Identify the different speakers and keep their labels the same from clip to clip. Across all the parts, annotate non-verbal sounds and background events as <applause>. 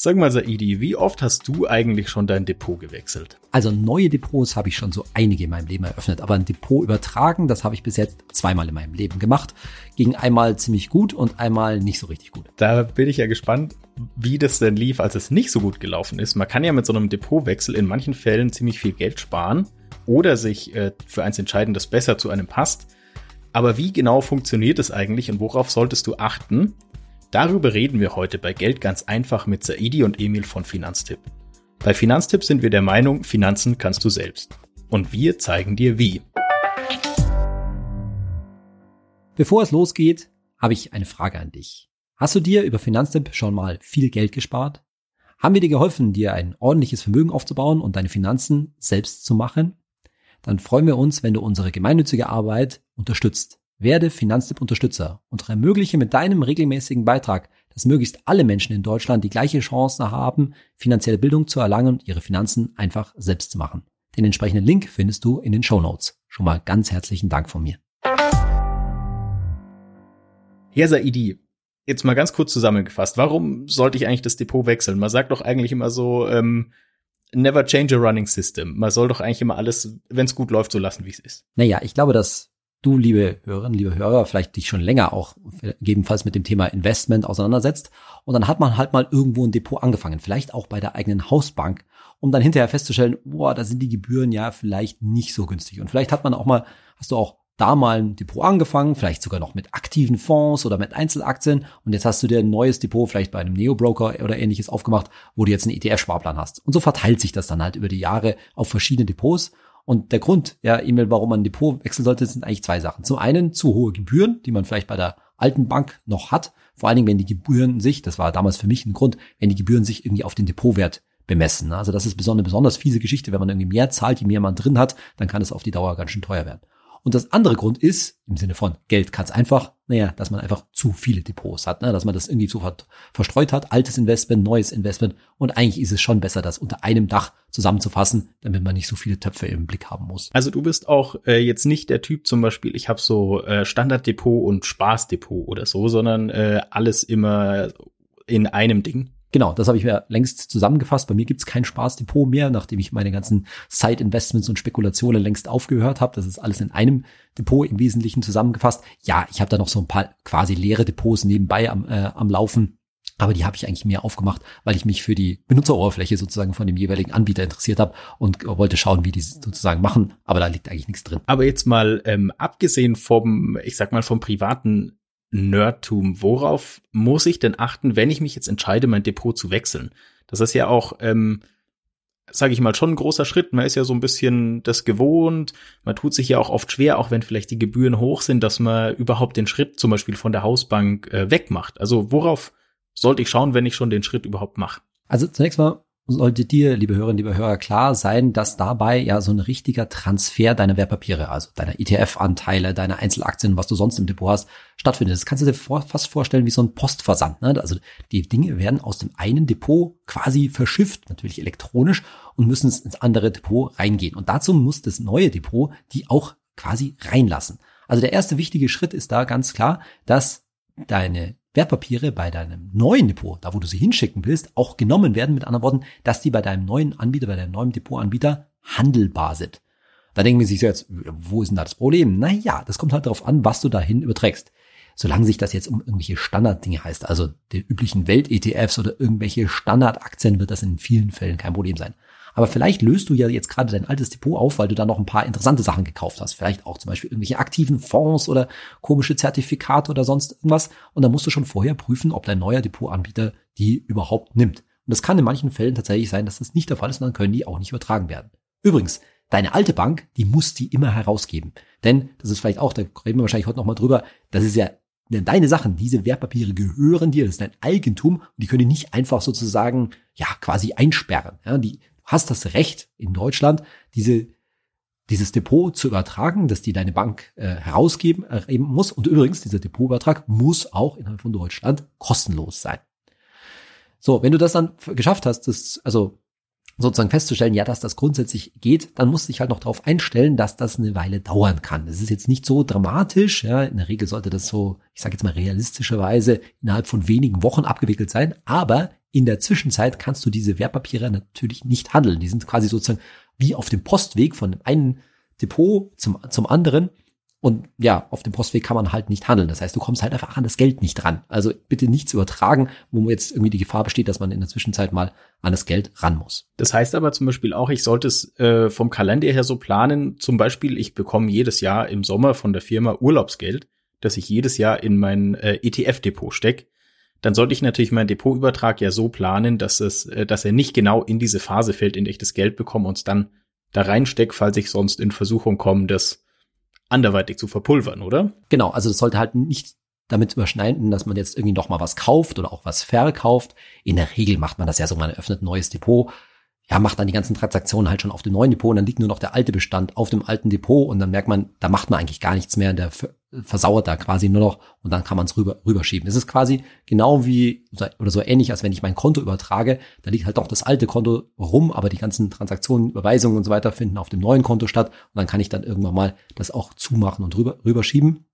Speaker 1: Sag mal, Saidi, wie oft hast du eigentlich schon dein Depot gewechselt?
Speaker 2: Also neue Depots habe ich schon so einige in meinem Leben eröffnet, aber ein Depot übertragen, das habe ich bis jetzt zweimal in meinem Leben gemacht. Ging einmal ziemlich gut und einmal nicht so richtig gut.
Speaker 1: Da bin ich ja gespannt, wie das denn lief, als es nicht so gut gelaufen ist. Man kann ja mit so einem Depotwechsel in manchen Fällen ziemlich viel Geld sparen oder sich äh, für eins entscheiden, das besser zu einem passt. Aber wie genau funktioniert es eigentlich und worauf solltest du achten? Darüber reden wir heute bei Geld ganz einfach mit Saidi und Emil von Finanztipp. Bei Finanztipp sind wir der Meinung, Finanzen kannst du selbst. Und wir zeigen dir wie.
Speaker 2: Bevor es losgeht, habe ich eine Frage an dich. Hast du dir über Finanztipp schon mal viel Geld gespart? Haben wir dir geholfen, dir ein ordentliches Vermögen aufzubauen und deine Finanzen selbst zu machen? Dann freuen wir uns, wenn du unsere gemeinnützige Arbeit unterstützt. Werde Finanztipp-Unterstützer und ermögliche mit deinem regelmäßigen Beitrag, dass möglichst alle Menschen in Deutschland die gleiche Chance haben, finanzielle Bildung zu erlangen und ihre Finanzen einfach selbst zu machen. Den entsprechenden Link findest du in den Show Notes. Schon mal ganz herzlichen Dank von mir.
Speaker 1: Ja, Saidi, jetzt mal ganz kurz zusammengefasst. Warum sollte ich eigentlich das Depot wechseln? Man sagt doch eigentlich immer so, ähm, never change a running system. Man soll doch eigentlich immer alles, wenn es gut läuft, so lassen, wie es ist.
Speaker 2: Naja, ich glaube, dass du, liebe Hörerinnen, liebe Hörer, vielleicht dich schon länger auch gegebenenfalls mit dem Thema Investment auseinandersetzt. Und dann hat man halt mal irgendwo ein Depot angefangen, vielleicht auch bei der eigenen Hausbank, um dann hinterher festzustellen, boah, da sind die Gebühren ja vielleicht nicht so günstig. Und vielleicht hat man auch mal, hast du auch da mal ein Depot angefangen, vielleicht sogar noch mit aktiven Fonds oder mit Einzelaktien und jetzt hast du dir ein neues Depot vielleicht bei einem Neo-Broker oder ähnliches aufgemacht, wo du jetzt einen ETF-Sparplan hast. Und so verteilt sich das dann halt über die Jahre auf verschiedene Depots und der Grund, ja, E-Mail, warum man ein Depot wechseln sollte, sind eigentlich zwei Sachen. Zum einen zu hohe Gebühren, die man vielleicht bei der alten Bank noch hat. Vor allen Dingen, wenn die Gebühren sich, das war damals für mich ein Grund, wenn die Gebühren sich irgendwie auf den Depotwert bemessen. Also das ist besonders, besonders fiese Geschichte. Wenn man irgendwie mehr zahlt, je mehr man drin hat, dann kann es auf die Dauer ganz schön teuer werden. Und das andere Grund ist, im Sinne von Geld kann es einfach, naja, dass man einfach zu viele Depots hat, ne? dass man das irgendwie so verstreut hat, altes Investment, neues Investment. Und eigentlich ist es schon besser, das unter einem Dach zusammenzufassen, damit man nicht so viele Töpfe im Blick haben muss.
Speaker 1: Also du bist auch äh, jetzt nicht der Typ zum Beispiel, ich habe so äh, Standarddepot und Spaßdepot oder so, sondern äh, alles immer in einem Ding.
Speaker 2: Genau, das habe ich mir längst zusammengefasst. Bei mir gibt's kein Spaßdepot mehr, nachdem ich meine ganzen Side-Investments und Spekulationen längst aufgehört habe. Das ist alles in einem Depot im Wesentlichen zusammengefasst. Ja, ich habe da noch so ein paar quasi leere Depots nebenbei am, äh, am Laufen. Aber die habe ich eigentlich mehr aufgemacht, weil ich mich für die Benutzeroberfläche sozusagen von dem jeweiligen Anbieter interessiert habe und wollte schauen, wie die sozusagen machen. Aber da liegt eigentlich nichts drin.
Speaker 1: Aber jetzt mal ähm, abgesehen vom, ich sag mal, vom privaten Nerdtum. Worauf muss ich denn achten, wenn ich mich jetzt entscheide, mein Depot zu wechseln? Das ist ja auch, ähm, sage ich mal, schon ein großer Schritt. Man ist ja so ein bisschen das gewohnt. Man tut sich ja auch oft schwer, auch wenn vielleicht die Gebühren hoch sind, dass man überhaupt den Schritt zum Beispiel von der Hausbank äh, wegmacht. Also worauf sollte ich schauen, wenn ich schon den Schritt überhaupt mache?
Speaker 2: Also zunächst mal sollte dir, liebe Hörerinnen, liebe Hörer, klar sein, dass dabei ja so ein richtiger Transfer deiner Wertpapiere, also deiner ETF-Anteile, deiner Einzelaktien, was du sonst im Depot hast, stattfindet. Das kannst du dir vor, fast vorstellen wie so ein Postversand. Ne? Also die Dinge werden aus dem einen Depot quasi verschifft, natürlich elektronisch, und müssen ins andere Depot reingehen. Und dazu muss das neue Depot die auch quasi reinlassen. Also der erste wichtige Schritt ist da ganz klar, dass deine Wertpapiere bei deinem neuen Depot, da wo du sie hinschicken willst, auch genommen werden. Mit anderen Worten, dass die bei deinem neuen Anbieter, bei deinem neuen Depotanbieter handelbar sind. Da denken wir sich jetzt, wo ist denn da das Problem? Naja, das kommt halt darauf an, was du dahin überträgst. Solange sich das jetzt um irgendwelche Standarddinge heißt, also den üblichen Welt-ETFs oder irgendwelche Standardaktien, wird das in vielen Fällen kein Problem sein. Aber vielleicht löst du ja jetzt gerade dein altes Depot auf, weil du da noch ein paar interessante Sachen gekauft hast. Vielleicht auch zum Beispiel irgendwelche aktiven Fonds oder komische Zertifikate oder sonst irgendwas. Und dann musst du schon vorher prüfen, ob dein neuer Depotanbieter die überhaupt nimmt. Und das kann in manchen Fällen tatsächlich sein, dass das nicht der Fall ist und dann können die auch nicht übertragen werden. Übrigens, deine alte Bank, die muss die immer herausgeben. Denn, das ist vielleicht auch, da reden wir wahrscheinlich heute nochmal drüber, das ist ja deine Sachen, diese Wertpapiere gehören dir, das ist dein Eigentum und die können die nicht einfach sozusagen, ja, quasi einsperren. Ja, die hast das Recht in Deutschland, diese dieses Depot zu übertragen, dass die deine Bank äh, herausgeben äh, muss. Und übrigens, dieser Depotübertrag muss auch innerhalb von Deutschland kostenlos sein. So, wenn du das dann geschafft hast, das, also sozusagen festzustellen, ja, dass das grundsätzlich geht, dann musst du dich halt noch darauf einstellen, dass das eine Weile dauern kann. Das ist jetzt nicht so dramatisch, ja, in der Regel sollte das so, ich sage jetzt mal realistischerweise innerhalb von wenigen Wochen abgewickelt sein, aber In der Zwischenzeit kannst du diese Wertpapiere natürlich nicht handeln. Die sind quasi sozusagen wie auf dem Postweg von dem einen Depot zum, zum anderen. Und ja, auf dem Postweg kann man halt nicht handeln. Das heißt, du kommst halt einfach an das Geld nicht dran. Also bitte nichts übertragen, wo jetzt irgendwie die Gefahr besteht, dass man in der Zwischenzeit mal an das Geld ran muss.
Speaker 1: Das heißt aber zum Beispiel auch, ich sollte es äh, vom Kalender her so planen. Zum Beispiel, ich bekomme jedes Jahr im Sommer von der Firma Urlaubsgeld, das ich jedes Jahr in mein äh, ETF-Depot stecke. Dann sollte ich natürlich meinen Depotübertrag ja so planen, dass es, äh, dass er nicht genau in diese Phase fällt, in der ich das Geld bekomme und es dann da reinstecke, falls ich sonst in Versuchung komme, das anderweitig zu verpulvern, oder?
Speaker 2: Genau, also das sollte halt nicht damit überschneiden, dass man jetzt irgendwie noch mal was kauft oder auch was verkauft. In der Regel macht man das ja so, man eröffnet ein neues Depot, ja, macht dann die ganzen Transaktionen halt schon auf dem neuen Depot und dann liegt nur noch der alte Bestand auf dem alten Depot und dann merkt man, da macht man eigentlich gar nichts mehr, der versauert da quasi nur noch und dann kann man es rüber, rüberschieben. Es ist quasi genau wie oder so ähnlich, als wenn ich mein Konto übertrage, da liegt halt doch das alte Konto rum, aber die ganzen Transaktionen, Überweisungen und so weiter finden auf dem neuen Konto statt und dann kann ich dann irgendwann mal das auch zumachen und rüber, rüberschieben.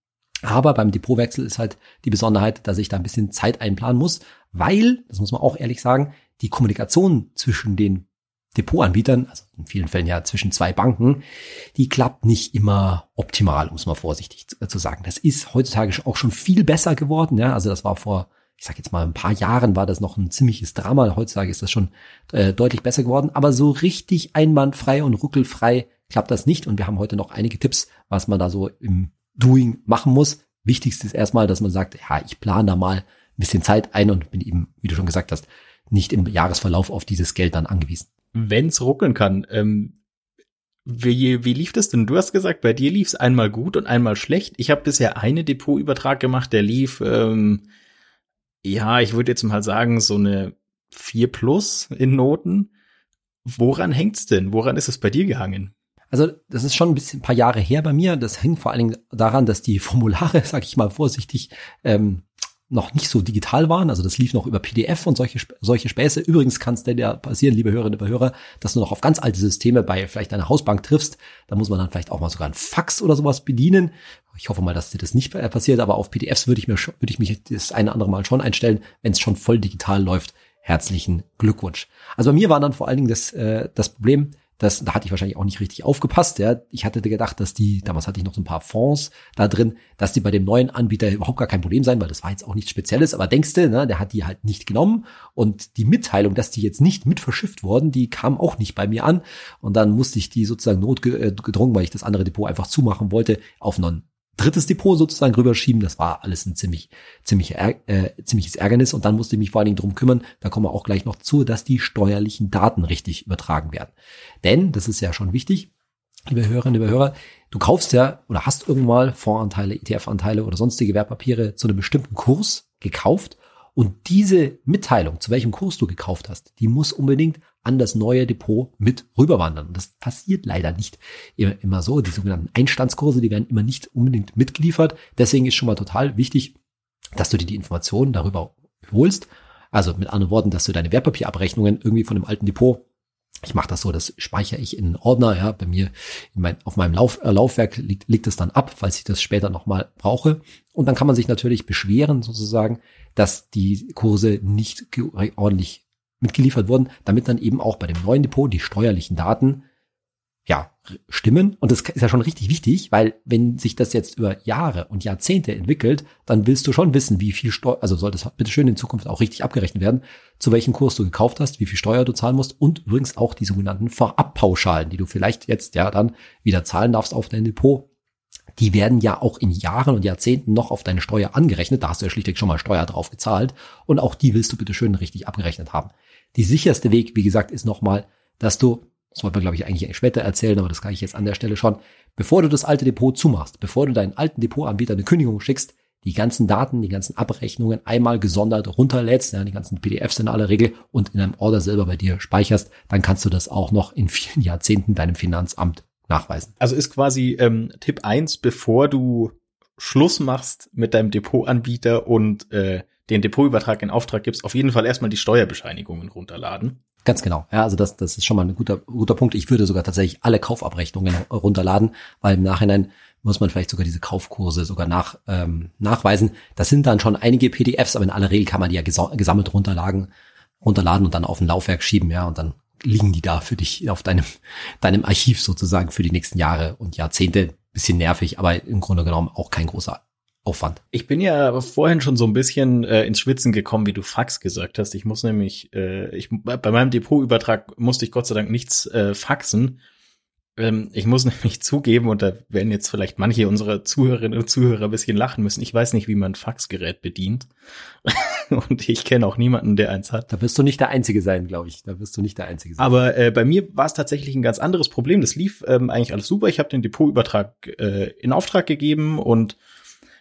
Speaker 2: Aber beim Depotwechsel ist halt die Besonderheit, dass ich da ein bisschen Zeit einplanen muss, weil, das muss man auch ehrlich sagen, die Kommunikation zwischen den Depotanbietern, also in vielen Fällen ja zwischen zwei Banken, die klappt nicht immer optimal, um es mal vorsichtig zu sagen. Das ist heutzutage auch schon viel besser geworden. Ja, also das war vor, ich sag jetzt mal, ein paar Jahren war das noch ein ziemliches Drama. Heutzutage ist das schon äh, deutlich besser geworden. Aber so richtig einwandfrei und ruckelfrei klappt das nicht. Und wir haben heute noch einige Tipps, was man da so im Doing machen muss. Wichtigste ist erstmal, dass man sagt, ja, ich plane da mal ein bisschen Zeit ein und bin eben, wie du schon gesagt hast, nicht im Jahresverlauf auf dieses Geld dann angewiesen
Speaker 1: wenn's ruckeln kann. Ähm, wie, wie lief das denn? Du hast gesagt, bei dir lief's einmal gut und einmal schlecht. Ich habe bisher eine Depotübertrag gemacht, der lief, ähm, ja, ich würde jetzt mal sagen, so eine 4 plus in Noten. Woran hängt's denn? Woran ist es bei dir gehangen?
Speaker 2: Also das ist schon ein bisschen ein paar Jahre her bei mir. Das hängt vor allen Dingen daran, dass die Formulare, <laughs> sag ich mal vorsichtig, ähm, noch nicht so digital waren. Also das lief noch über PDF und solche, solche Späße. Übrigens kann es denn ja passieren, liebe Hörerinnen und Hörer, dass du noch auf ganz alte Systeme bei vielleicht einer Hausbank triffst. Da muss man dann vielleicht auch mal sogar ein Fax oder sowas bedienen. Ich hoffe mal, dass dir das nicht passiert, aber auf PDFs würde ich mir würde ich mich das eine oder andere Mal schon einstellen, wenn es schon voll digital läuft. Herzlichen Glückwunsch. Also bei mir war dann vor allen Dingen das, äh, das Problem, das, da hatte ich wahrscheinlich auch nicht richtig aufgepasst. Ja. Ich hatte gedacht, dass die, damals hatte ich noch so ein paar Fonds da drin, dass die bei dem neuen Anbieter überhaupt gar kein Problem sein, weil das war jetzt auch nichts Spezielles. Aber denkst du, ne, der hat die halt nicht genommen. Und die Mitteilung, dass die jetzt nicht mit verschifft wurden, die kam auch nicht bei mir an. Und dann musste ich die sozusagen notgedrungen, weil ich das andere Depot einfach zumachen wollte, auf einen drittes Depot sozusagen rüberschieben. Das war alles ein ziemlich, ziemlich äh, ziemliches Ärgernis. Und dann musste ich mich vor allen Dingen drum kümmern, da kommen wir auch gleich noch zu, dass die steuerlichen Daten richtig übertragen werden. Denn, das ist ja schon wichtig, liebe Hörerinnen, liebe Hörer, du kaufst ja oder hast irgendwann mal Fondsanteile, ETF-Anteile oder sonstige Wertpapiere zu einem bestimmten Kurs gekauft. Und diese Mitteilung, zu welchem Kurs du gekauft hast, die muss unbedingt an das neue Depot mit rüberwandern. Das passiert leider nicht immer so. Die sogenannten Einstandskurse, die werden immer nicht unbedingt mitgeliefert. Deswegen ist schon mal total wichtig, dass du dir die Informationen darüber holst. Also mit anderen Worten, dass du deine Wertpapierabrechnungen irgendwie von dem alten Depot ich mache das so, das speichere ich in einen Ordner, ja, bei mir mein, auf meinem Lauf, äh, Laufwerk liegt, liegt es dann ab, falls ich das später nochmal brauche. Und dann kann man sich natürlich beschweren, sozusagen, dass die Kurse nicht ordentlich mitgeliefert wurden, damit dann eben auch bei dem neuen Depot die steuerlichen Daten ja, stimmen. Und das ist ja schon richtig wichtig, weil wenn sich das jetzt über Jahre und Jahrzehnte entwickelt, dann willst du schon wissen, wie viel Steuer, also soll das bitte schön in Zukunft auch richtig abgerechnet werden, zu welchem Kurs du gekauft hast, wie viel Steuer du zahlen musst und übrigens auch die sogenannten Vorabpauschalen, die du vielleicht jetzt ja dann wieder zahlen darfst auf dein Depot. Die werden ja auch in Jahren und Jahrzehnten noch auf deine Steuer angerechnet. Da hast du ja schlichtweg schon mal Steuer drauf gezahlt. Und auch die willst du bitte schön richtig abgerechnet haben. Die sicherste Weg, wie gesagt, ist nochmal, dass du, das wollte man glaube ich eigentlich später erzählen, aber das kann ich jetzt an der Stelle schon, bevor du das alte Depot zumachst, bevor du deinen alten Depotanbieter eine Kündigung schickst, die ganzen Daten, die ganzen Abrechnungen einmal gesondert runterlädst, ja, die ganzen PDFs in aller Regel und in einem Order selber bei dir speicherst, dann kannst du das auch noch in vielen Jahrzehnten deinem Finanzamt nachweisen.
Speaker 1: Also ist quasi ähm, Tipp eins, bevor du Schluss machst mit deinem Depotanbieter und äh, den Depotübertrag in Auftrag gibst, auf jeden Fall erstmal die Steuerbescheinigungen runterladen.
Speaker 2: Ganz genau. Ja, also das, das ist schon mal ein guter, guter Punkt. Ich würde sogar tatsächlich alle Kaufabrechnungen runterladen, weil im Nachhinein muss man vielleicht sogar diese Kaufkurse sogar nach, ähm, nachweisen. Das sind dann schon einige PDFs, aber in aller Regel kann man die ja gesammelt runterladen, runterladen und dann auf ein Laufwerk schieben, ja, und dann liegen die da für dich auf deinem, deinem Archiv sozusagen für die nächsten Jahre und Jahrzehnte. Bisschen nervig, aber im Grunde genommen auch kein großer Aufwand.
Speaker 1: Ich bin ja vorhin schon so ein bisschen äh, ins Schwitzen gekommen, wie du Fax gesagt hast. Ich muss nämlich, äh, ich, bei meinem Depotübertrag musste ich Gott sei Dank nichts äh, faxen. Ähm, ich muss <laughs> nämlich zugeben, und da werden jetzt vielleicht manche unserer Zuhörerinnen und Zuhörer ein bisschen lachen müssen. Ich weiß nicht, wie man ein Faxgerät bedient. <laughs> und ich kenne auch niemanden, der eins hat.
Speaker 2: Da wirst du nicht der Einzige sein, glaube ich. Da wirst du nicht der Einzige sein.
Speaker 1: Aber äh, bei mir war es tatsächlich ein ganz anderes Problem. Das lief ähm, eigentlich alles super. Ich habe den Depotübertrag äh, in Auftrag gegeben und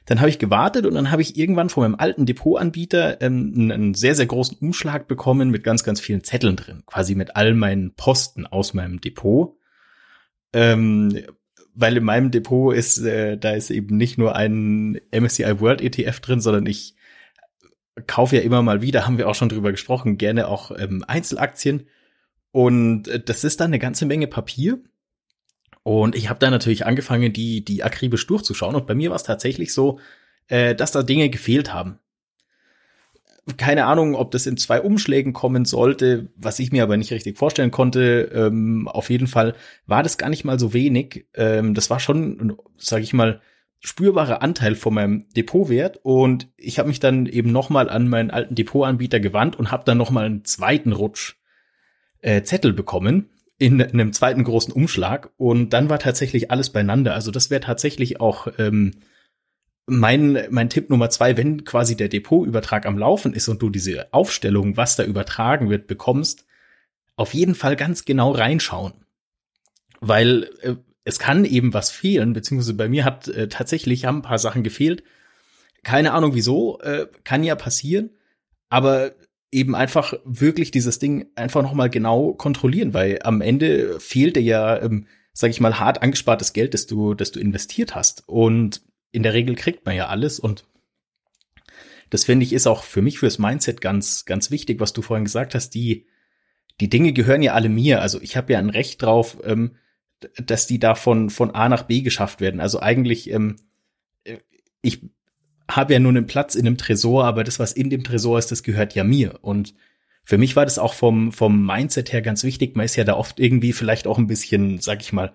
Speaker 1: dann habe ich gewartet und dann habe ich irgendwann von meinem alten Depotanbieter ähm, einen sehr, sehr großen Umschlag bekommen mit ganz, ganz vielen Zetteln drin. Quasi mit all meinen Posten aus meinem Depot. Ähm, weil in meinem Depot ist, äh, da ist eben nicht nur ein MSCI World ETF drin, sondern ich kaufe ja immer mal wieder, haben wir auch schon drüber gesprochen, gerne auch ähm, Einzelaktien. Und äh, das ist dann eine ganze Menge Papier. Und ich habe da natürlich angefangen, die, die akribisch durchzuschauen. Und bei mir war es tatsächlich so, äh, dass da Dinge gefehlt haben. Keine Ahnung, ob das in zwei Umschlägen kommen sollte, was ich mir aber nicht richtig vorstellen konnte. Ähm, auf jeden Fall war das gar nicht mal so wenig. Ähm, das war schon, sage ich mal, spürbarer Anteil von meinem Depotwert und ich habe mich dann eben nochmal an meinen alten Depotanbieter gewandt und habe dann nochmal einen zweiten Rutsch äh, Zettel bekommen in, in einem zweiten großen Umschlag und dann war tatsächlich alles beieinander. Also das wäre tatsächlich auch ähm, mein, mein Tipp Nummer zwei, wenn quasi der Depotübertrag am Laufen ist und du diese Aufstellung, was da übertragen wird, bekommst, auf jeden Fall ganz genau reinschauen. Weil äh, es kann eben was fehlen, beziehungsweise bei mir hat äh, tatsächlich haben ein paar Sachen gefehlt. Keine Ahnung wieso, äh, kann ja passieren, aber eben einfach wirklich dieses Ding einfach noch mal genau kontrollieren, weil am Ende fehlt dir ja, ähm, sag ich mal, hart angespartes Geld, das du, das du investiert hast. Und in der Regel kriegt man ja alles und das finde ich ist auch für mich fürs Mindset ganz, ganz wichtig, was du vorhin gesagt hast. Die, die Dinge gehören ja alle mir. Also ich habe ja ein Recht drauf, ähm, dass die da von, von A nach B geschafft werden. Also eigentlich, ähm, äh, ich habe ja nur einen Platz in einem Tresor, aber das, was in dem Tresor ist, das gehört ja mir. Und für mich war das auch vom, vom Mindset her ganz wichtig. Man ist ja da oft irgendwie vielleicht auch ein bisschen, sag ich mal,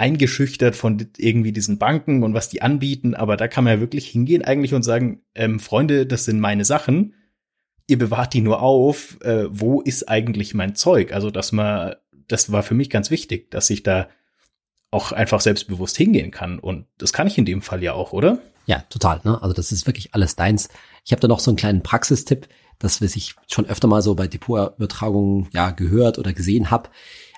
Speaker 1: eingeschüchtert von irgendwie diesen Banken und was die anbieten. Aber da kann man ja wirklich hingehen eigentlich und sagen, ähm, Freunde, das sind meine Sachen. Ihr bewahrt die nur auf. Äh, wo ist eigentlich mein Zeug? Also, dass man, das war für mich ganz wichtig, dass ich da auch einfach selbstbewusst hingehen kann. Und das kann ich in dem Fall ja auch, oder?
Speaker 2: Ja, total. Ne? Also das ist wirklich alles deins. Ich habe da noch so einen kleinen Praxistipp, das was ich schon öfter mal so bei Depotübertragungen ja gehört oder gesehen habe.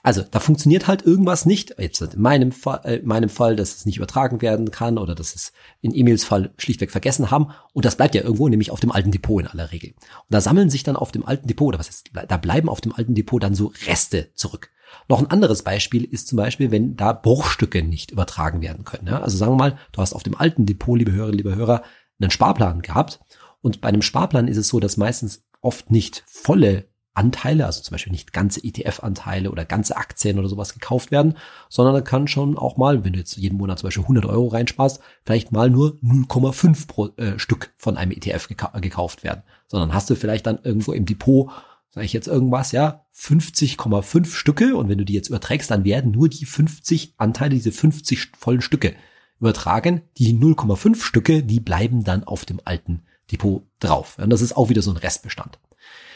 Speaker 2: Also da funktioniert halt irgendwas nicht. Jetzt in meinem Fall, äh, in meinem Fall, dass es nicht übertragen werden kann oder dass es in Emils Fall schlichtweg vergessen haben. Und das bleibt ja irgendwo, nämlich auf dem alten Depot in aller Regel. Und da sammeln sich dann auf dem alten Depot, oder was ist, da bleiben auf dem alten Depot dann so Reste zurück. Noch ein anderes Beispiel ist zum Beispiel, wenn da Bruchstücke nicht übertragen werden können. Ja? Also sagen wir mal, du hast auf dem alten Depot, liebe Hörer, liebe Hörer, einen Sparplan gehabt. Und bei einem Sparplan ist es so, dass meistens oft nicht volle Anteile, also zum Beispiel nicht ganze ETF-Anteile oder ganze Aktien oder sowas gekauft werden, sondern da kann schon auch mal, wenn du jetzt jeden Monat zum Beispiel 100 Euro reinsparst, vielleicht mal nur 0,5 pro äh, Stück von einem ETF geka gekauft werden. Sondern hast du vielleicht dann irgendwo im Depot sage ich jetzt irgendwas, ja, 50,5 Stücke und wenn du die jetzt überträgst, dann werden nur die 50 Anteile, diese 50 vollen Stücke übertragen. Die 0,5 Stücke, die bleiben dann auf dem alten Depot drauf. Und das ist auch wieder so ein Restbestand.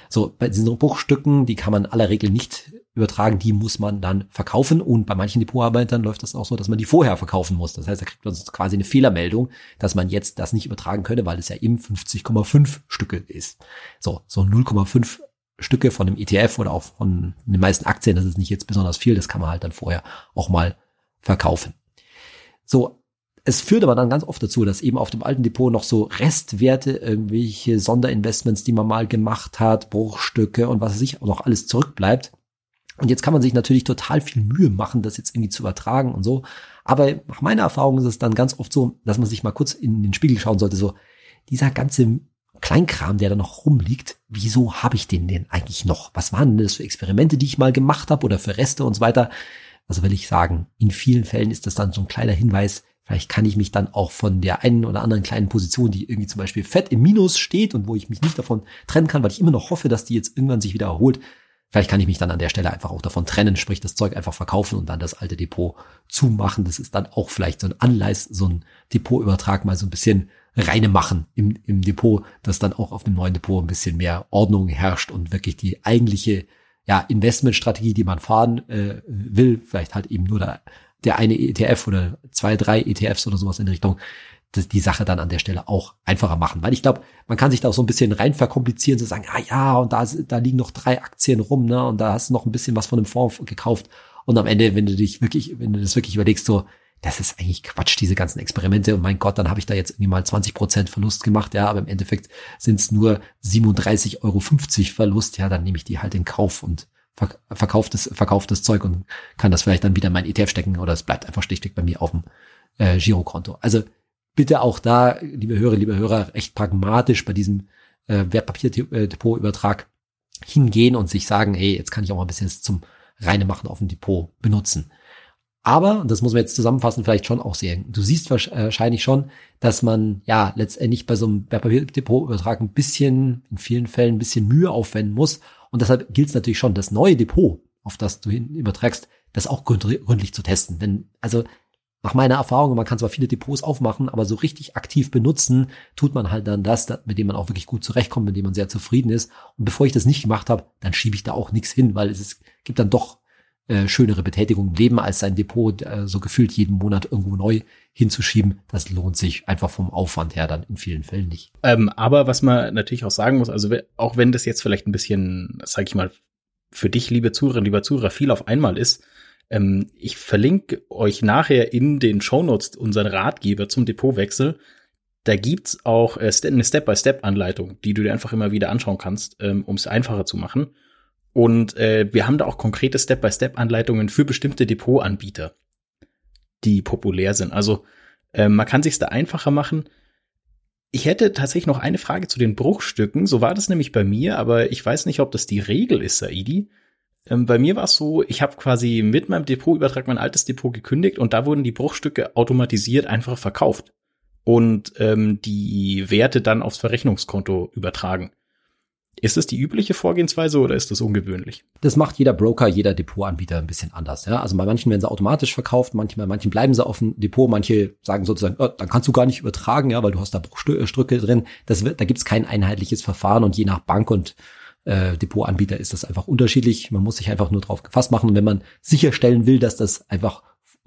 Speaker 2: So, bei diesen Bruchstücken, die kann man aller Regel nicht übertragen, die muss man dann verkaufen und bei manchen Depotarbeitern läuft das auch so, dass man die vorher verkaufen muss. Das heißt, da kriegt man quasi eine Fehlermeldung, dass man jetzt das nicht übertragen könnte, weil es ja eben 50,5 Stücke ist. So, so 0,5 Stücke von einem ETF oder auch von den meisten Aktien, das ist nicht jetzt besonders viel, das kann man halt dann vorher auch mal verkaufen. So, es führt aber dann ganz oft dazu, dass eben auf dem alten Depot noch so Restwerte, irgendwelche Sonderinvestments, die man mal gemacht hat, Bruchstücke und was sich auch noch alles zurückbleibt. Und jetzt kann man sich natürlich total viel Mühe machen, das jetzt irgendwie zu übertragen und so. Aber nach meiner Erfahrung ist es dann ganz oft so, dass man sich mal kurz in den Spiegel schauen sollte, so dieser ganze Kleinkram, der da noch rumliegt, wieso habe ich den denn eigentlich noch? Was waren denn das für Experimente, die ich mal gemacht habe oder für Reste und so weiter? Also will ich sagen, in vielen Fällen ist das dann so ein kleiner Hinweis, Vielleicht kann ich mich dann auch von der einen oder anderen kleinen Position, die irgendwie zum Beispiel fett im Minus steht und wo ich mich nicht davon trennen kann, weil ich immer noch hoffe, dass die jetzt irgendwann sich wieder erholt, Vielleicht kann ich mich dann an der Stelle einfach auch davon trennen, sprich das Zeug einfach verkaufen und dann das alte Depot zumachen. Das ist dann auch vielleicht so ein Anleis, so ein Depotübertrag mal so ein bisschen reine machen im, im Depot, dass dann auch auf dem neuen Depot ein bisschen mehr Ordnung herrscht und wirklich die eigentliche ja, Investmentstrategie, die man fahren äh, will, vielleicht halt eben nur der, der eine ETF oder zwei, drei ETFs oder sowas in Richtung, die Sache dann an der Stelle auch einfacher machen. Weil ich glaube, man kann sich da auch so ein bisschen rein verkomplizieren, zu sagen, ah ja, und da, da liegen noch drei Aktien rum, ne, und da hast du noch ein bisschen was von dem Fonds gekauft. Und am Ende, wenn du dich wirklich, wenn du das wirklich überlegst, so, das ist eigentlich Quatsch, diese ganzen Experimente. Und mein Gott, dann habe ich da jetzt irgendwie mal 20 Prozent Verlust gemacht, ja, aber im Endeffekt sind es nur 37,50 Euro Verlust, ja, dann nehme ich die halt in Kauf und verkauft das, verkauft das Zeug und kann das vielleicht dann wieder in mein ETF stecken oder es bleibt einfach schlichtweg bei mir auf dem äh, Girokonto. Also bitte auch da, liebe Hörer, liebe Hörer, recht pragmatisch bei diesem äh, Wertpapierdepotübertrag hingehen und sich sagen, hey, jetzt kann ich auch mal ein bisschen zum reine Machen auf dem Depot benutzen. Aber, und das muss man jetzt zusammenfassen, vielleicht schon auch sehen. Du siehst wahrscheinlich schon, dass man ja letztendlich bei so einem Wertpapierdepotübertrag ein bisschen, in vielen Fällen ein bisschen Mühe aufwenden muss. Und deshalb gilt es natürlich schon, das neue Depot, auf das du hin überträgst, das auch gründlich zu testen. Denn also nach meiner Erfahrung, man kann zwar viele Depots aufmachen, aber so richtig aktiv benutzen, tut man halt dann das, mit dem man auch wirklich gut zurechtkommt, mit dem man sehr zufrieden ist. Und bevor ich das nicht gemacht habe, dann schiebe ich da auch nichts hin, weil es ist, gibt dann doch äh, schönere Betätigung im Leben, als sein Depot äh, so gefühlt jeden Monat irgendwo neu hinzuschieben. Das lohnt sich einfach vom Aufwand her dann in vielen Fällen nicht.
Speaker 1: Ähm, aber was man natürlich auch sagen muss, also auch wenn das jetzt vielleicht ein bisschen, sag ich mal, für dich, liebe Zuhörer, lieber Zuhörer, viel auf einmal ist, ähm, ich verlinke euch nachher in den Shownotes unseren Ratgeber zum Depotwechsel. Da gibt's auch äh, eine Step-by-Step-Anleitung, die du dir einfach immer wieder anschauen kannst, ähm, um es einfacher zu machen. Und äh, wir haben da auch konkrete Step-by-Step-Anleitungen für bestimmte Depotanbieter, die populär sind. Also äh, man kann sich da einfacher machen. Ich hätte tatsächlich noch eine Frage zu den Bruchstücken. So war das nämlich bei mir, aber ich weiß nicht, ob das die Regel ist, Saidi. Ähm, bei mir war es so, ich habe quasi mit meinem Depotübertrag mein altes Depot gekündigt und da wurden die Bruchstücke automatisiert einfach verkauft und ähm, die Werte dann aufs Verrechnungskonto übertragen. Ist es die übliche Vorgehensweise oder ist das ungewöhnlich?
Speaker 2: Das macht jeder Broker, jeder Depotanbieter ein bisschen anders. Ja? Also bei manchen werden sie automatisch verkauft, manchmal, manchen bleiben sie auf dem Depot, manche sagen sozusagen, oh, dann kannst du gar nicht übertragen, ja, weil du hast da Bruchstücke drin. Das wird, da gibt's kein einheitliches Verfahren und je nach Bank und äh, Depotanbieter ist das einfach unterschiedlich. Man muss sich einfach nur drauf gefasst machen. Und wenn man sicherstellen will, dass das einfach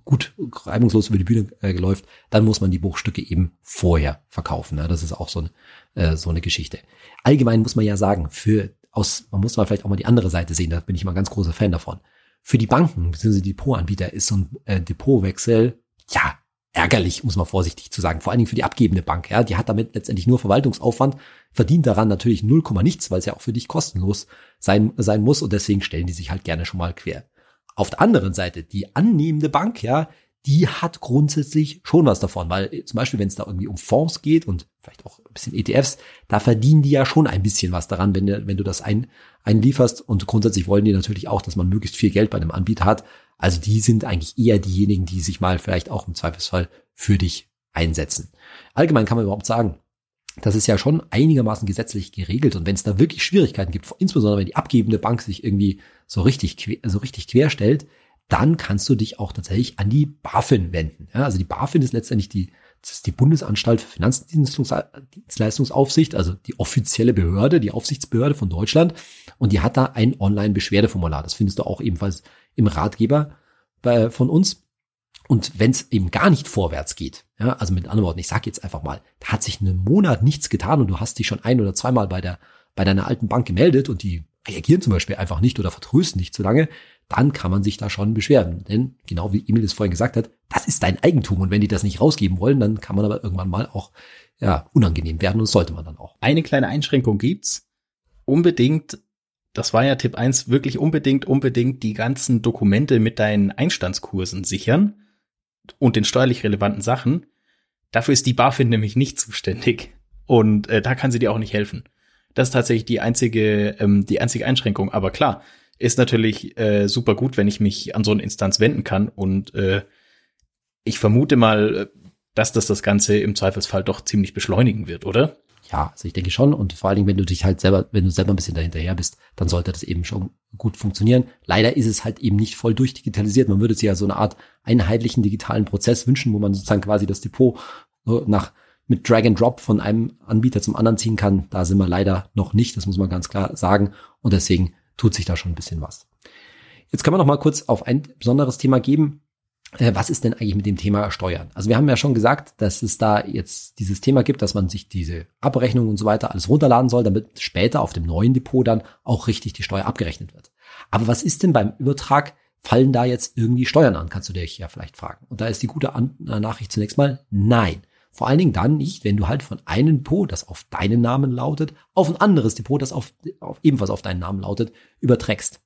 Speaker 2: gut reibungslos über die Bühne äh, läuft, dann muss man die Buchstücke eben vorher verkaufen. Ne? Das ist auch so, ein, äh, so eine Geschichte. Allgemein muss man ja sagen, für aus, man muss mal vielleicht auch mal die andere Seite sehen, da bin ich mal ein ganz großer Fan davon. Für die Banken bzw. Depotanbieter ist so ein äh, Depotwechsel, ja, ärgerlich, muss man vorsichtig zu sagen. Vor allen Dingen für die abgebende Bank. Ja, die hat damit letztendlich nur Verwaltungsaufwand, verdient daran natürlich 0, nichts, weil es ja auch für dich kostenlos sein, sein muss und deswegen stellen die sich halt gerne schon mal quer. Auf der anderen Seite, die annehmende Bank, ja, die hat grundsätzlich schon was davon, weil zum Beispiel, wenn es da irgendwie um Fonds geht und vielleicht auch ein bisschen ETFs, da verdienen die ja schon ein bisschen was daran, wenn, wenn du das ein, einlieferst und grundsätzlich wollen die natürlich auch, dass man möglichst viel Geld bei einem Anbieter hat, also die sind eigentlich eher diejenigen, die sich mal vielleicht auch im Zweifelsfall für dich einsetzen. Allgemein kann man überhaupt sagen, das ist ja schon einigermaßen gesetzlich geregelt. Und wenn es da wirklich Schwierigkeiten gibt, insbesondere wenn die abgebende Bank sich irgendwie so richtig, so richtig querstellt, dann kannst du dich auch tatsächlich an die BaFin wenden. Ja, also die BaFin ist letztendlich die, das ist die Bundesanstalt für Finanzdienstleistungsaufsicht, also die offizielle Behörde, die Aufsichtsbehörde von Deutschland. Und die hat da ein Online-Beschwerdeformular. Das findest du auch ebenfalls im Ratgeber bei, von uns. Und wenn es eben gar nicht vorwärts geht, ja, also mit anderen Worten, ich sage jetzt einfach mal, da hat sich einen Monat nichts getan und du hast dich schon ein oder zweimal bei der bei deiner alten Bank gemeldet und die reagieren zum Beispiel einfach nicht oder vertrösten nicht zu lange, dann kann man sich da schon beschweren. Denn genau wie Emil es vorhin gesagt hat, das ist dein Eigentum und wenn die das nicht rausgeben wollen, dann kann man aber irgendwann mal auch ja, unangenehm werden und sollte man dann auch.
Speaker 1: Eine kleine Einschränkung gibt's. Unbedingt das war ja Tipp 1, wirklich unbedingt, unbedingt die ganzen Dokumente mit deinen Einstandskursen sichern und den steuerlich relevanten Sachen. Dafür ist die BaFin nämlich nicht zuständig. Und äh, da kann sie dir auch nicht helfen. Das ist tatsächlich die einzige, ähm, die einzige Einschränkung. Aber klar, ist natürlich äh, super gut, wenn ich mich an so eine Instanz wenden kann. Und äh, ich vermute mal, äh, dass das das Ganze im Zweifelsfall doch ziemlich beschleunigen wird, oder?
Speaker 2: Ja, also ich denke schon. Und vor allen Dingen, wenn du dich halt selber, wenn du selber ein bisschen dahinterher bist, dann sollte das eben schon gut funktionieren. Leider ist es halt eben nicht voll durchdigitalisiert. Man würde sich ja so eine Art einheitlichen digitalen Prozess wünschen, wo man sozusagen quasi das Depot nach, mit Drag and Drop von einem Anbieter zum anderen ziehen kann. Da sind wir leider noch nicht. Das muss man ganz klar sagen. Und deswegen tut sich da schon ein bisschen was. Jetzt können wir noch mal kurz auf ein besonderes Thema geben. Äh, was ist denn eigentlich mit dem Thema Steuern? Also wir haben ja schon gesagt, dass es da jetzt dieses Thema gibt, dass man sich diese Abrechnung und so weiter alles runterladen soll, damit später auf dem neuen Depot dann auch richtig die Steuer abgerechnet wird. Aber was ist denn beim Übertrag? Fallen da jetzt irgendwie Steuern an? Kannst du dich ja vielleicht fragen. Und da ist die gute äh, Nachricht zunächst mal, nein. Vor allen Dingen dann nicht, wenn du halt von einem Depot, das auf deinen Namen lautet, auf ein anderes Depot, das auf, auf ebenfalls auf deinen Namen lautet, überträgst.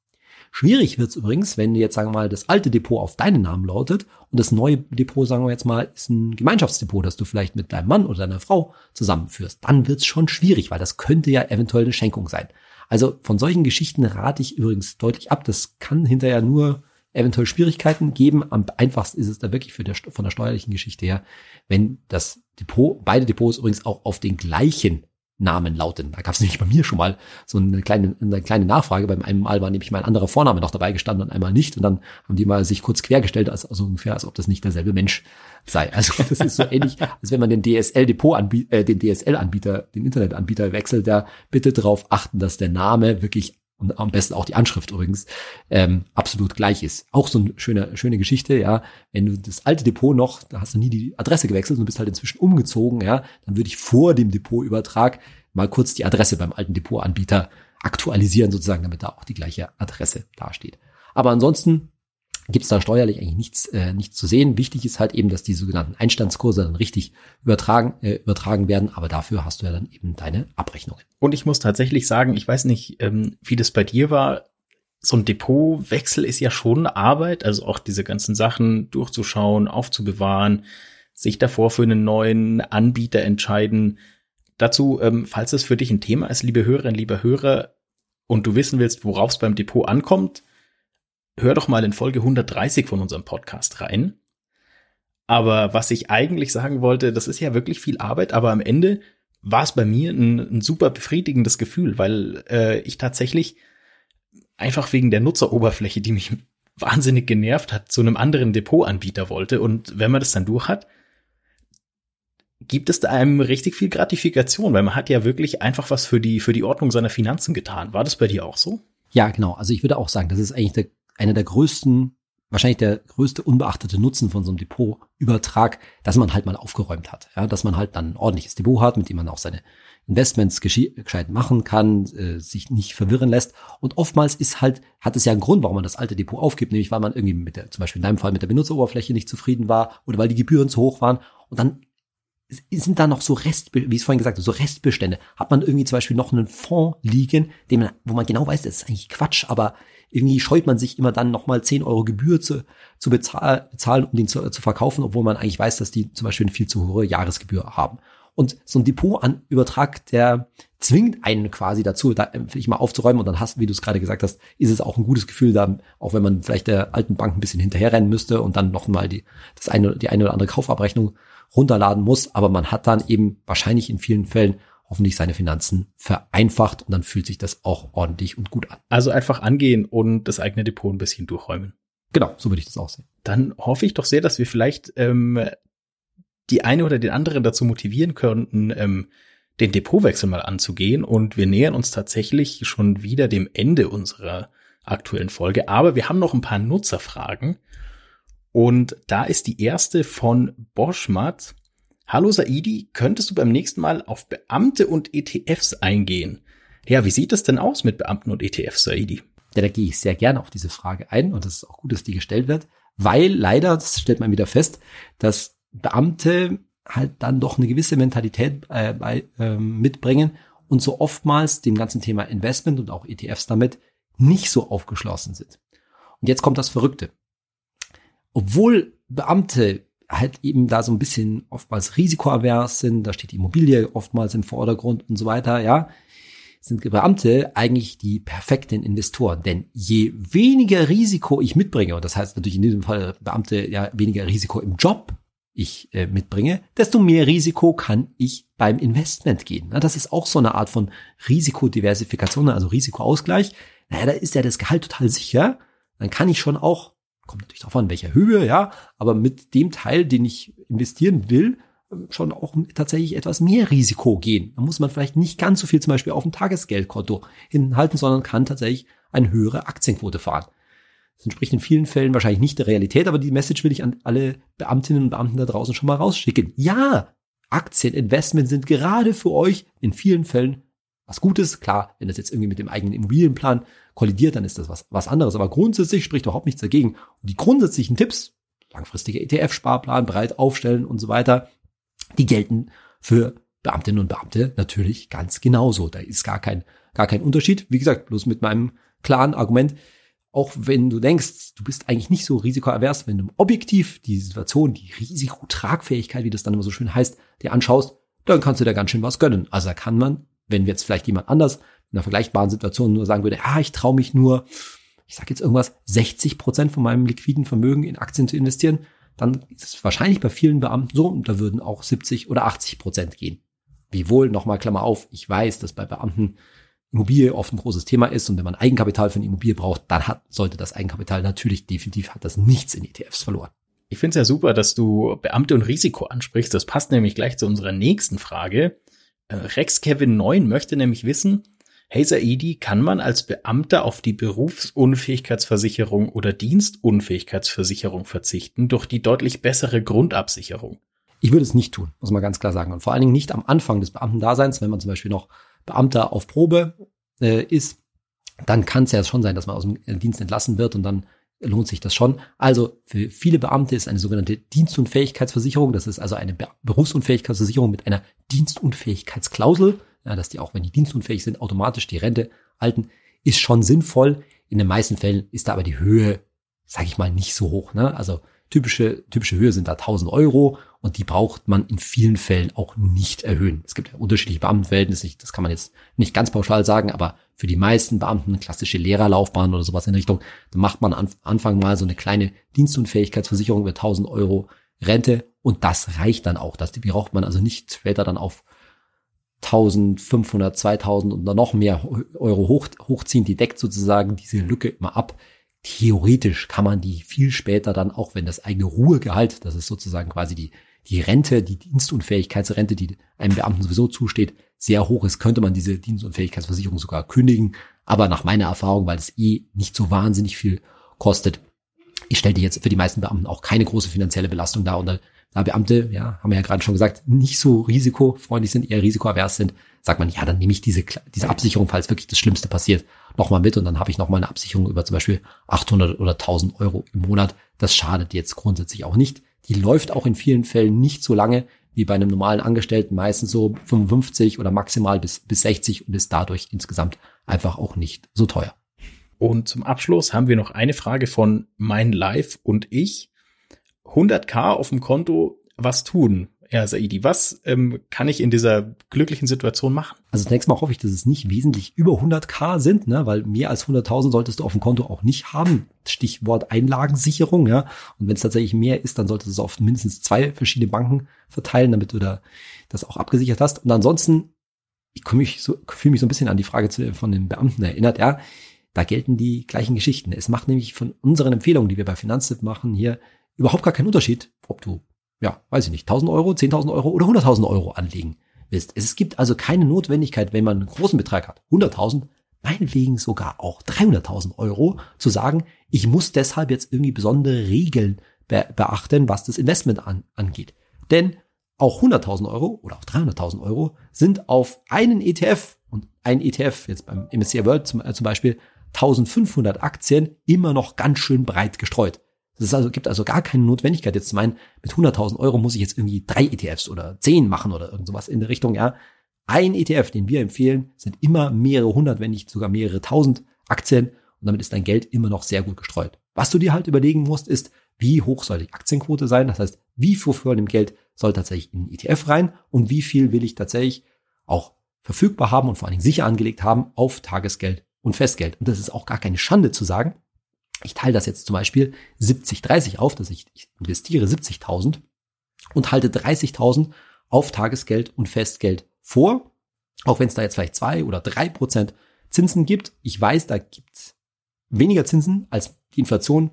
Speaker 2: Schwierig wird's übrigens, wenn jetzt, sagen wir mal, das alte Depot auf deinen Namen lautet und das neue Depot, sagen wir jetzt mal, ist ein Gemeinschaftsdepot, das du vielleicht mit deinem Mann oder deiner Frau zusammenführst. Dann wird's schon schwierig, weil das könnte ja eventuell eine Schenkung sein. Also von solchen Geschichten rate ich übrigens deutlich ab. Das kann hinterher nur eventuell Schwierigkeiten geben. Am einfachsten ist es da wirklich für der, von der steuerlichen Geschichte her, wenn das Depot, beide Depots übrigens auch auf den gleichen Namen lauten. Da gab es nämlich bei mir schon mal so eine kleine, eine kleine Nachfrage. Beim einen Mal war nämlich mein anderer Vorname noch dabei gestanden und einmal nicht. Und dann haben die mal sich kurz quergestellt, als, also ungefähr, als ob das nicht derselbe Mensch sei. Also <laughs> das ist so ähnlich, als wenn man den DSL-Depot-Anbieter, äh, den DSL-Anbieter, den Internetanbieter wechselt, da bitte darauf achten, dass der Name wirklich und am besten auch die Anschrift übrigens, ähm, absolut gleich ist. Auch so eine schöne, schöne Geschichte, ja. Wenn du das alte Depot noch, da hast du nie die Adresse gewechselt und bist halt inzwischen umgezogen, ja, dann würde ich vor dem Depotübertrag mal kurz die Adresse beim alten Depotanbieter aktualisieren sozusagen, damit da auch die gleiche Adresse dasteht. Aber ansonsten gibt es da steuerlich eigentlich nichts, äh, nichts zu sehen. Wichtig ist halt eben, dass die sogenannten Einstandskurse dann richtig übertragen, äh, übertragen werden, aber dafür hast du ja dann eben deine Abrechnungen.
Speaker 1: Und ich muss tatsächlich sagen, ich weiß nicht, ähm, wie das bei dir war. So ein Depotwechsel ist ja schon Arbeit, also auch diese ganzen Sachen durchzuschauen, aufzubewahren, sich davor für einen neuen Anbieter entscheiden. Dazu, ähm, falls es für dich ein Thema ist, liebe Hörerinnen, lieber Hörer, und du wissen willst, worauf es beim Depot ankommt, hör doch mal in Folge 130 von unserem Podcast rein. Aber was ich eigentlich sagen wollte, das ist ja wirklich viel Arbeit, aber am Ende war es bei mir ein, ein super befriedigendes Gefühl, weil äh, ich tatsächlich einfach wegen der Nutzeroberfläche, die mich wahnsinnig genervt hat, zu einem anderen Depotanbieter wollte. Und wenn man das dann durch hat, gibt es da einem richtig viel Gratifikation, weil man hat ja wirklich einfach was für die, für die Ordnung seiner Finanzen getan. War das bei dir auch so?
Speaker 2: Ja, genau. Also ich würde auch sagen, das ist eigentlich der einer der größten, wahrscheinlich der größte unbeachtete Nutzen von so einem Depotübertrag, dass man halt mal aufgeräumt hat. Ja, dass man halt dann ein ordentliches Depot hat, mit dem man auch seine Investments gescheit machen kann, äh, sich nicht verwirren lässt. Und oftmals ist halt, hat es ja einen Grund, warum man das alte Depot aufgibt, nämlich weil man irgendwie mit der, zum Beispiel in deinem Fall mit der Benutzeroberfläche nicht zufrieden war oder weil die Gebühren zu hoch waren. Und dann sind da noch so Rest, wie es vorhin gesagt habe, so Restbestände. Hat man irgendwie zum Beispiel noch einen Fonds liegen, den man, wo man genau weiß, das ist eigentlich Quatsch, aber irgendwie scheut man sich immer dann nochmal 10 Euro Gebühr zu, zu bezahlen, um den zu, zu verkaufen, obwohl man eigentlich weiß, dass die zum Beispiel eine viel zu hohe Jahresgebühr haben. Und so ein Depotanübertrag, der zwingt einen quasi dazu, da ich mal aufzuräumen und dann hast, wie du es gerade gesagt hast, ist es auch ein gutes Gefühl, da, auch wenn man vielleicht der alten Bank ein bisschen hinterherrennen müsste und dann noch mal die, das eine, die eine oder andere Kaufabrechnung runterladen muss, aber man hat dann eben wahrscheinlich in vielen Fällen hoffentlich seine Finanzen vereinfacht und dann fühlt sich das auch ordentlich und gut an.
Speaker 1: Also einfach angehen und das eigene Depot ein bisschen durchräumen.
Speaker 2: Genau, so würde ich das auch sehen.
Speaker 1: Dann hoffe ich doch sehr, dass wir vielleicht ähm, die eine oder den anderen dazu motivieren könnten, ähm, den Depotwechsel mal anzugehen. Und wir nähern uns tatsächlich schon wieder dem Ende unserer aktuellen Folge. Aber wir haben noch ein paar Nutzerfragen. Und da ist die erste von Boschmat. Hallo Saidi, könntest du beim nächsten Mal auf Beamte und ETFs eingehen? Ja, wie sieht es denn aus mit Beamten und ETFs, Saidi?
Speaker 2: Ja, da gehe ich sehr gerne auf diese Frage ein und es ist auch gut, dass die gestellt wird, weil leider, das stellt man wieder fest, dass Beamte halt dann doch eine gewisse Mentalität äh, bei, äh, mitbringen und so oftmals dem ganzen Thema Investment und auch ETFs damit nicht so aufgeschlossen sind. Und jetzt kommt das Verrückte. Obwohl Beamte halt eben da so ein bisschen oftmals risikoavers sind, da steht die Immobilie oftmals im Vordergrund und so weiter, ja, sind Beamte eigentlich die perfekten Investoren. Denn je weniger Risiko ich mitbringe, und das heißt natürlich in diesem Fall Beamte ja weniger Risiko im Job ich äh, mitbringe, desto mehr Risiko kann ich beim Investment gehen. Na, das ist auch so eine Art von Risikodiversifikation, also Risikoausgleich. Naja, da ist ja das Gehalt total sicher. Dann kann ich schon auch, kommt natürlich darauf an, welcher Höhe, ja, aber mit dem Teil, den ich investieren will, schon auch tatsächlich etwas mehr Risiko gehen. Da muss man vielleicht nicht ganz so viel zum Beispiel auf dem Tagesgeldkonto hinhalten, sondern kann tatsächlich eine höhere Aktienquote fahren. Das entspricht in vielen Fällen wahrscheinlich nicht der Realität, aber die Message will ich an alle Beamtinnen und Beamten da draußen schon mal rausschicken. Ja, Aktieninvestments sind gerade für euch in vielen Fällen was Gutes. Klar, wenn das jetzt irgendwie mit dem eigenen Immobilienplan kollidiert, dann ist das was, was anderes. Aber grundsätzlich spricht überhaupt nichts dagegen. Und die grundsätzlichen Tipps, langfristiger ETF-Sparplan, breit aufstellen und so weiter, die gelten für Beamtinnen und Beamte natürlich ganz genauso. Da ist gar kein, gar kein Unterschied. Wie gesagt, bloß mit meinem klaren Argument, auch wenn du denkst, du bist eigentlich nicht so risikoavers, wenn du objektiv die Situation, die Risikotragfähigkeit, wie das dann immer so schön heißt, dir anschaust, dann kannst du da ganz schön was gönnen. Also da kann man, wenn jetzt vielleicht jemand anders in einer vergleichbaren Situation nur sagen würde, ah, ich traue mich nur, ich sage jetzt irgendwas, 60 Prozent von meinem liquiden Vermögen in Aktien zu investieren, dann ist es wahrscheinlich bei vielen Beamten so, und da würden auch 70 oder 80 Prozent gehen. Wiewohl, nochmal Klammer auf, ich weiß, dass bei Beamten Immobilie oft ein großes Thema ist und wenn man Eigenkapital für eine Immobilie braucht, dann hat, sollte das Eigenkapital natürlich definitiv, hat das nichts in ETFs verloren.
Speaker 1: Ich finde es ja super, dass du Beamte und Risiko ansprichst. Das passt nämlich gleich zu unserer nächsten Frage. Rex Kevin 9 möchte nämlich wissen, Hey Saidi, kann man als Beamter auf die Berufsunfähigkeitsversicherung oder Dienstunfähigkeitsversicherung verzichten durch die deutlich bessere Grundabsicherung?
Speaker 2: Ich würde es nicht tun, muss man ganz klar sagen. Und vor allen Dingen nicht am Anfang des Beamtendaseins, wenn man zum Beispiel noch Beamter auf Probe äh, ist, dann kann es ja schon sein, dass man aus dem Dienst entlassen wird und dann lohnt sich das schon. Also für viele Beamte ist eine sogenannte Dienstunfähigkeitsversicherung, das ist also eine Berufsunfähigkeitsversicherung mit einer Dienstunfähigkeitsklausel ja, dass die auch, wenn die dienstunfähig sind, automatisch die Rente halten, ist schon sinnvoll. In den meisten Fällen ist da aber die Höhe, sage ich mal, nicht so hoch. Ne? Also typische, typische Höhe sind da 1000 Euro und die braucht man in vielen Fällen auch nicht erhöhen. Es gibt ja unterschiedliche Beamtenverhältnisse, das kann man jetzt nicht ganz pauschal sagen, aber für die meisten Beamten, klassische Lehrerlaufbahn oder sowas in Richtung, da macht man am Anfang mal so eine kleine Dienstunfähigkeitsversicherung über 1000 Euro Rente und das reicht dann auch. Das braucht man also nicht später dann auf 1500, 2000 und dann noch mehr Euro hoch, hochziehen, die deckt sozusagen diese Lücke immer ab. Theoretisch kann man die viel später dann, auch wenn das eigene Ruhegehalt, das ist sozusagen quasi die, die Rente, die Dienstunfähigkeitsrente, die einem Beamten sowieso zusteht, sehr hoch ist, könnte man diese Dienstunfähigkeitsversicherung sogar kündigen. Aber nach meiner Erfahrung, weil es eh nicht so wahnsinnig viel kostet, ich stelle jetzt für die meisten Beamten auch keine große finanzielle Belastung dar. Und da Beamte, ja, haben wir ja gerade schon gesagt, nicht so risikofreundlich sind, eher risikoavers sind, sagt man, ja, dann nehme ich diese, diese Absicherung, falls wirklich das Schlimmste passiert, nochmal mit und dann habe ich nochmal eine Absicherung über zum Beispiel 800 oder 1000 Euro im Monat. Das schadet jetzt grundsätzlich auch nicht. Die läuft auch in vielen Fällen nicht so lange wie bei einem normalen Angestellten, meistens so 55 oder maximal bis, bis 60 und ist dadurch insgesamt einfach auch nicht so teuer.
Speaker 1: Und zum Abschluss haben wir noch eine Frage von Mein Life und ich. 100k auf dem Konto was tun? Ja, Saidi, was ähm, kann ich in dieser glücklichen Situation machen?
Speaker 2: Also zunächst mal hoffe ich, dass es nicht wesentlich über 100k sind, ne? weil mehr als 100.000 solltest du auf dem Konto auch nicht haben. Stichwort Einlagensicherung, ja. Und wenn es tatsächlich mehr ist, dann solltest du es auf mindestens zwei verschiedene Banken verteilen, damit du da das auch abgesichert hast. Und ansonsten, ich mich so, fühle mich so ein bisschen an die Frage zu, von den Beamten erinnert, ja. Da gelten die gleichen Geschichten. Es macht nämlich von unseren Empfehlungen, die wir bei Finanztipp machen, hier überhaupt gar keinen Unterschied, ob du, ja, weiß ich nicht, 1000 Euro, 10.000 Euro oder 100.000 Euro anlegen willst. Es gibt also keine Notwendigkeit, wenn man einen großen Betrag hat, 100.000, meinetwegen sogar auch 300.000 Euro, zu sagen, ich muss deshalb jetzt irgendwie besondere Regeln be beachten, was das Investment an, angeht. Denn auch 100.000 Euro oder auch 300.000 Euro sind auf einen ETF und ein ETF, jetzt beim MSCI World zum, äh, zum Beispiel, 1500 Aktien immer noch ganz schön breit gestreut. Es also, gibt also gar keine Notwendigkeit, jetzt zu meinen, mit 100.000 Euro muss ich jetzt irgendwie drei ETFs oder zehn machen oder irgend sowas in der Richtung, ja. Ein ETF, den wir empfehlen, sind immer mehrere hundert, wenn nicht sogar mehrere tausend Aktien und damit ist dein Geld immer noch sehr gut gestreut. Was du dir halt überlegen musst, ist, wie hoch soll die Aktienquote sein? Das heißt, wie viel von dem Geld soll tatsächlich in den ETF rein und wie viel will ich tatsächlich auch verfügbar haben und vor allen Dingen sicher angelegt haben auf Tagesgeld und Festgeld. Und das ist auch gar keine Schande zu sagen, ich teile das jetzt zum Beispiel 70-30 auf, dass ich, ich investiere 70.000 und halte 30.000 auf Tagesgeld und Festgeld vor. Auch wenn es da jetzt vielleicht zwei oder drei Prozent Zinsen gibt. Ich weiß, da gibt's weniger Zinsen als die Inflation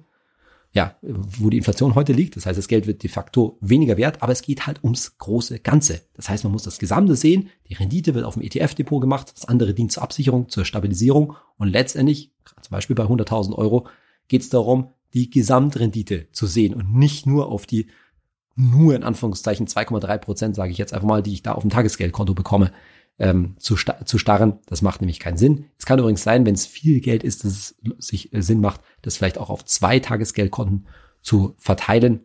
Speaker 2: ja, wo die Inflation heute liegt. Das heißt, das Geld wird de facto weniger wert, aber es geht halt ums große Ganze. Das heißt, man muss das Gesamte sehen. Die Rendite wird auf dem ETF-Depot gemacht. Das andere dient zur Absicherung, zur Stabilisierung. Und letztendlich, zum Beispiel bei 100.000 Euro, geht es darum, die Gesamtrendite zu sehen und nicht nur auf die nur in Anführungszeichen 2,3 Prozent, sage ich jetzt einfach mal, die ich da auf dem Tagesgeldkonto bekomme ähm, zu, sta zu starren. Das macht nämlich keinen Sinn. Es kann übrigens sein, wenn es viel Geld ist, dass es sich äh, Sinn macht, das vielleicht auch auf zwei Tagesgeldkonten zu verteilen.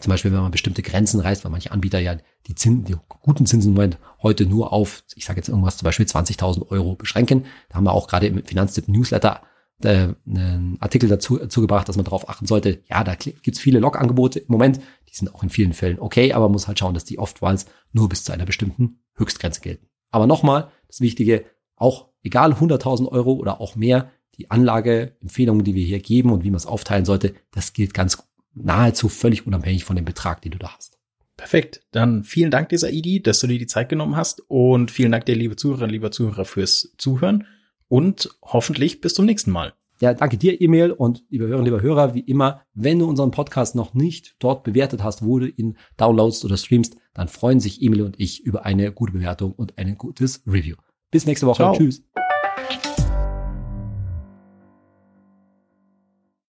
Speaker 2: Zum Beispiel, wenn man bestimmte Grenzen reißt, weil manche Anbieter ja die, Zinsen, die guten Zinsen Moment heute nur auf, ich sage jetzt irgendwas, zum Beispiel 20.000 Euro beschränken. Da haben wir auch gerade im Finanztipp Newsletter äh, einen Artikel dazu, dazu gebracht, dass man darauf achten sollte. Ja, da gibt's viele Log-Angebote im Moment. Die sind auch in vielen Fällen okay, aber man muss halt schauen, dass die oftmals nur bis zu einer bestimmten Höchstgrenze gelten. Aber nochmal, das Wichtige, auch egal 100.000 Euro oder auch mehr, die Anlageempfehlungen, die wir hier geben und wie man es aufteilen sollte, das gilt ganz nahezu völlig unabhängig von dem Betrag, den du da hast.
Speaker 1: Perfekt. Dann vielen Dank, dieser Idi, dass du dir die Zeit genommen hast und vielen Dank dir, liebe Zuhörerinnen, lieber Zuhörer, fürs Zuhören und hoffentlich bis zum nächsten Mal.
Speaker 2: Ja, danke dir, E-Mail und liebe Hörerinnen, lieber Hörer, wie immer, wenn du unseren Podcast noch nicht dort bewertet hast, wo du ihn downloadst oder streamst, dann freuen sich Emil und ich über eine gute Bewertung und ein gutes Review. Bis nächste Woche. Ciao. Tschüss.